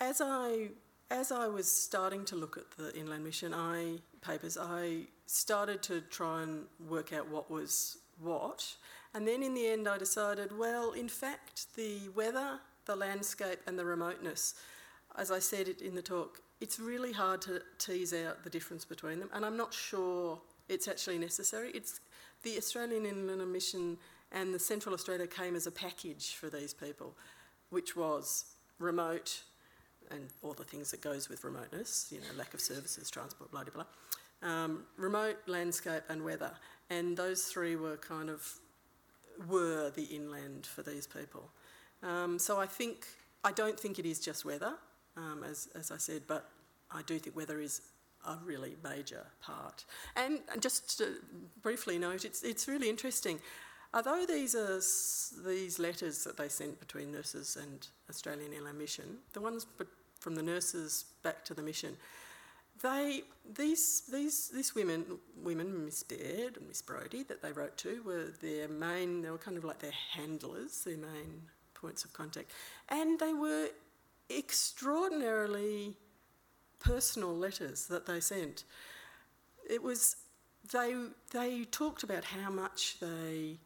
as I as I was starting to look at the Inland Mission I papers, I started to try and work out what was what. And then in the end, I decided, well, in fact, the weather the landscape and the remoteness. As I said in the talk, it's really hard to tease out the difference between them, and I'm not sure it's actually necessary. It's the Australian Inland Mission and the Central Australia came as a package for these people, which was remote and all the things that goes with remoteness, you know, lack of services, transport, blah, blah, blah. Um, remote, landscape and weather. And those three were kind of, were the inland for these people. Um, so I think, I don't think it is just weather, um, as, as I said, but I do think weather is a really major part. And just to briefly note, it's, it's really interesting. Although these are these letters that they sent between nurses and Australian Inland Mission, the ones from the nurses back to the mission, they these these these women women Miss Baird and Miss Brodie that they wrote to were their main they were kind of like their handlers, their main points of contact. And they were extraordinarily personal letters that they sent. It was, they, they talked about how much they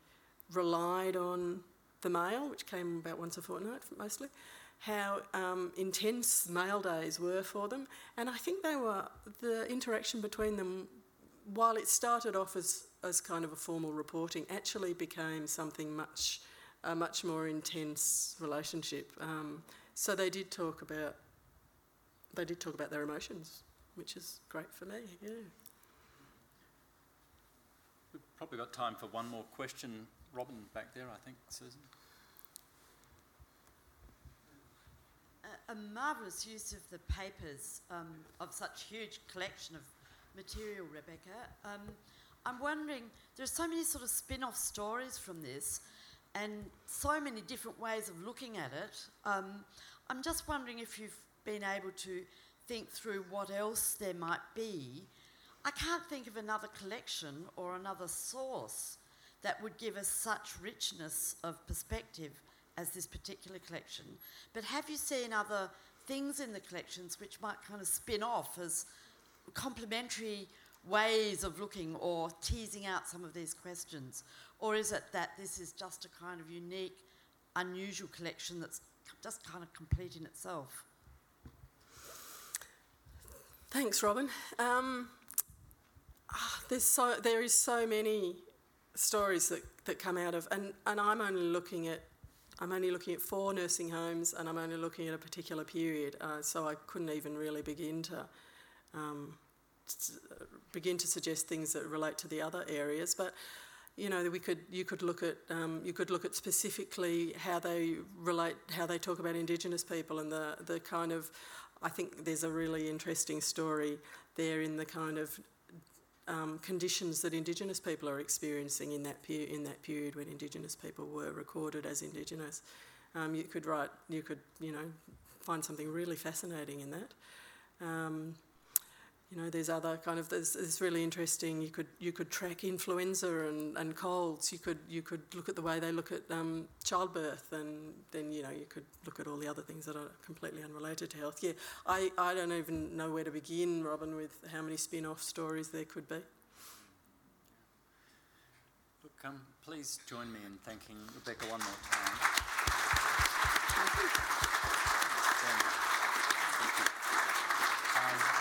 relied on the mail, which came about once a fortnight mostly, how um, intense mail days were for them. And I think they were, the interaction between them, while it started off as, as kind of a formal reporting, actually became something much a much more intense relationship. Um, so they did talk about they did talk about their emotions, which is great for me. Yeah. We've probably got time for one more question. Robin back there, I think, Susan. A, a marvellous use of the papers um, of such huge collection of material, Rebecca. Um, I'm wondering, there are so many sort of spin off stories from this and so many different ways of looking at it. Um, I'm just wondering if you've been able to think through what else there might be. I can't think of another collection or another source that would give us such richness of perspective as this particular collection. But have you seen other things in the collections which might kind of spin off as complementary ways of looking or teasing out some of these questions? Or is it that this is just a kind of unique, unusual collection that's just kind of complete in itself? Thanks, Robin. Um, ah, there's so, there is so many stories that, that come out of, and, and I'm only looking at I'm only looking at four nursing homes, and I'm only looking at a particular period, uh, so I couldn't even really begin to um, begin to suggest things that relate to the other areas. But you know, we could you could look at um, you could look at specifically how they relate, how they talk about Indigenous people, and the the kind of. I think there's a really interesting story there in the kind of um, conditions that Indigenous people are experiencing in that period in that period when Indigenous people were recorded as Indigenous. Um, you could write, you could you know, find something really fascinating in that. You know, there's other kind of there's, there's really interesting. You could you could track influenza and, and colds. You could you could look at the way they look at um, childbirth, and then you know you could look at all the other things that are completely unrelated to health. Yeah, I, I don't even know where to begin, Robin, with how many spin-off stories there could be. Look, um, please join me in thanking Rebecca one more time. Thank you. Um,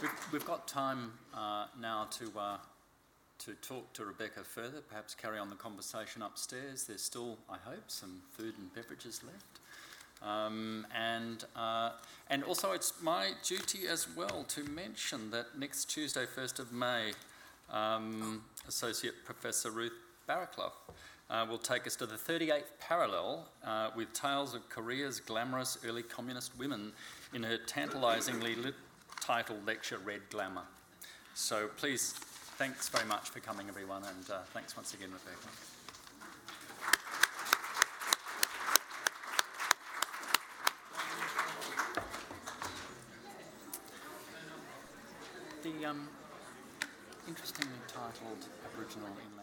We've, we've got time uh, now to uh, to talk to Rebecca further, perhaps carry on the conversation upstairs. There's still, I hope, some food and beverages left. Um, and, uh, and also, it's my duty as well to mention that next Tuesday, 1st of May, um, Associate Professor Ruth Barraclough uh, will take us to the 38th parallel uh, with tales of Korea's glamorous early communist women in her tantalisingly lit titled lecture, Red Glamour. So please, thanks very much for coming, everyone, and uh, thanks once again, Rebecca. The um, interestingly titled Aboriginal in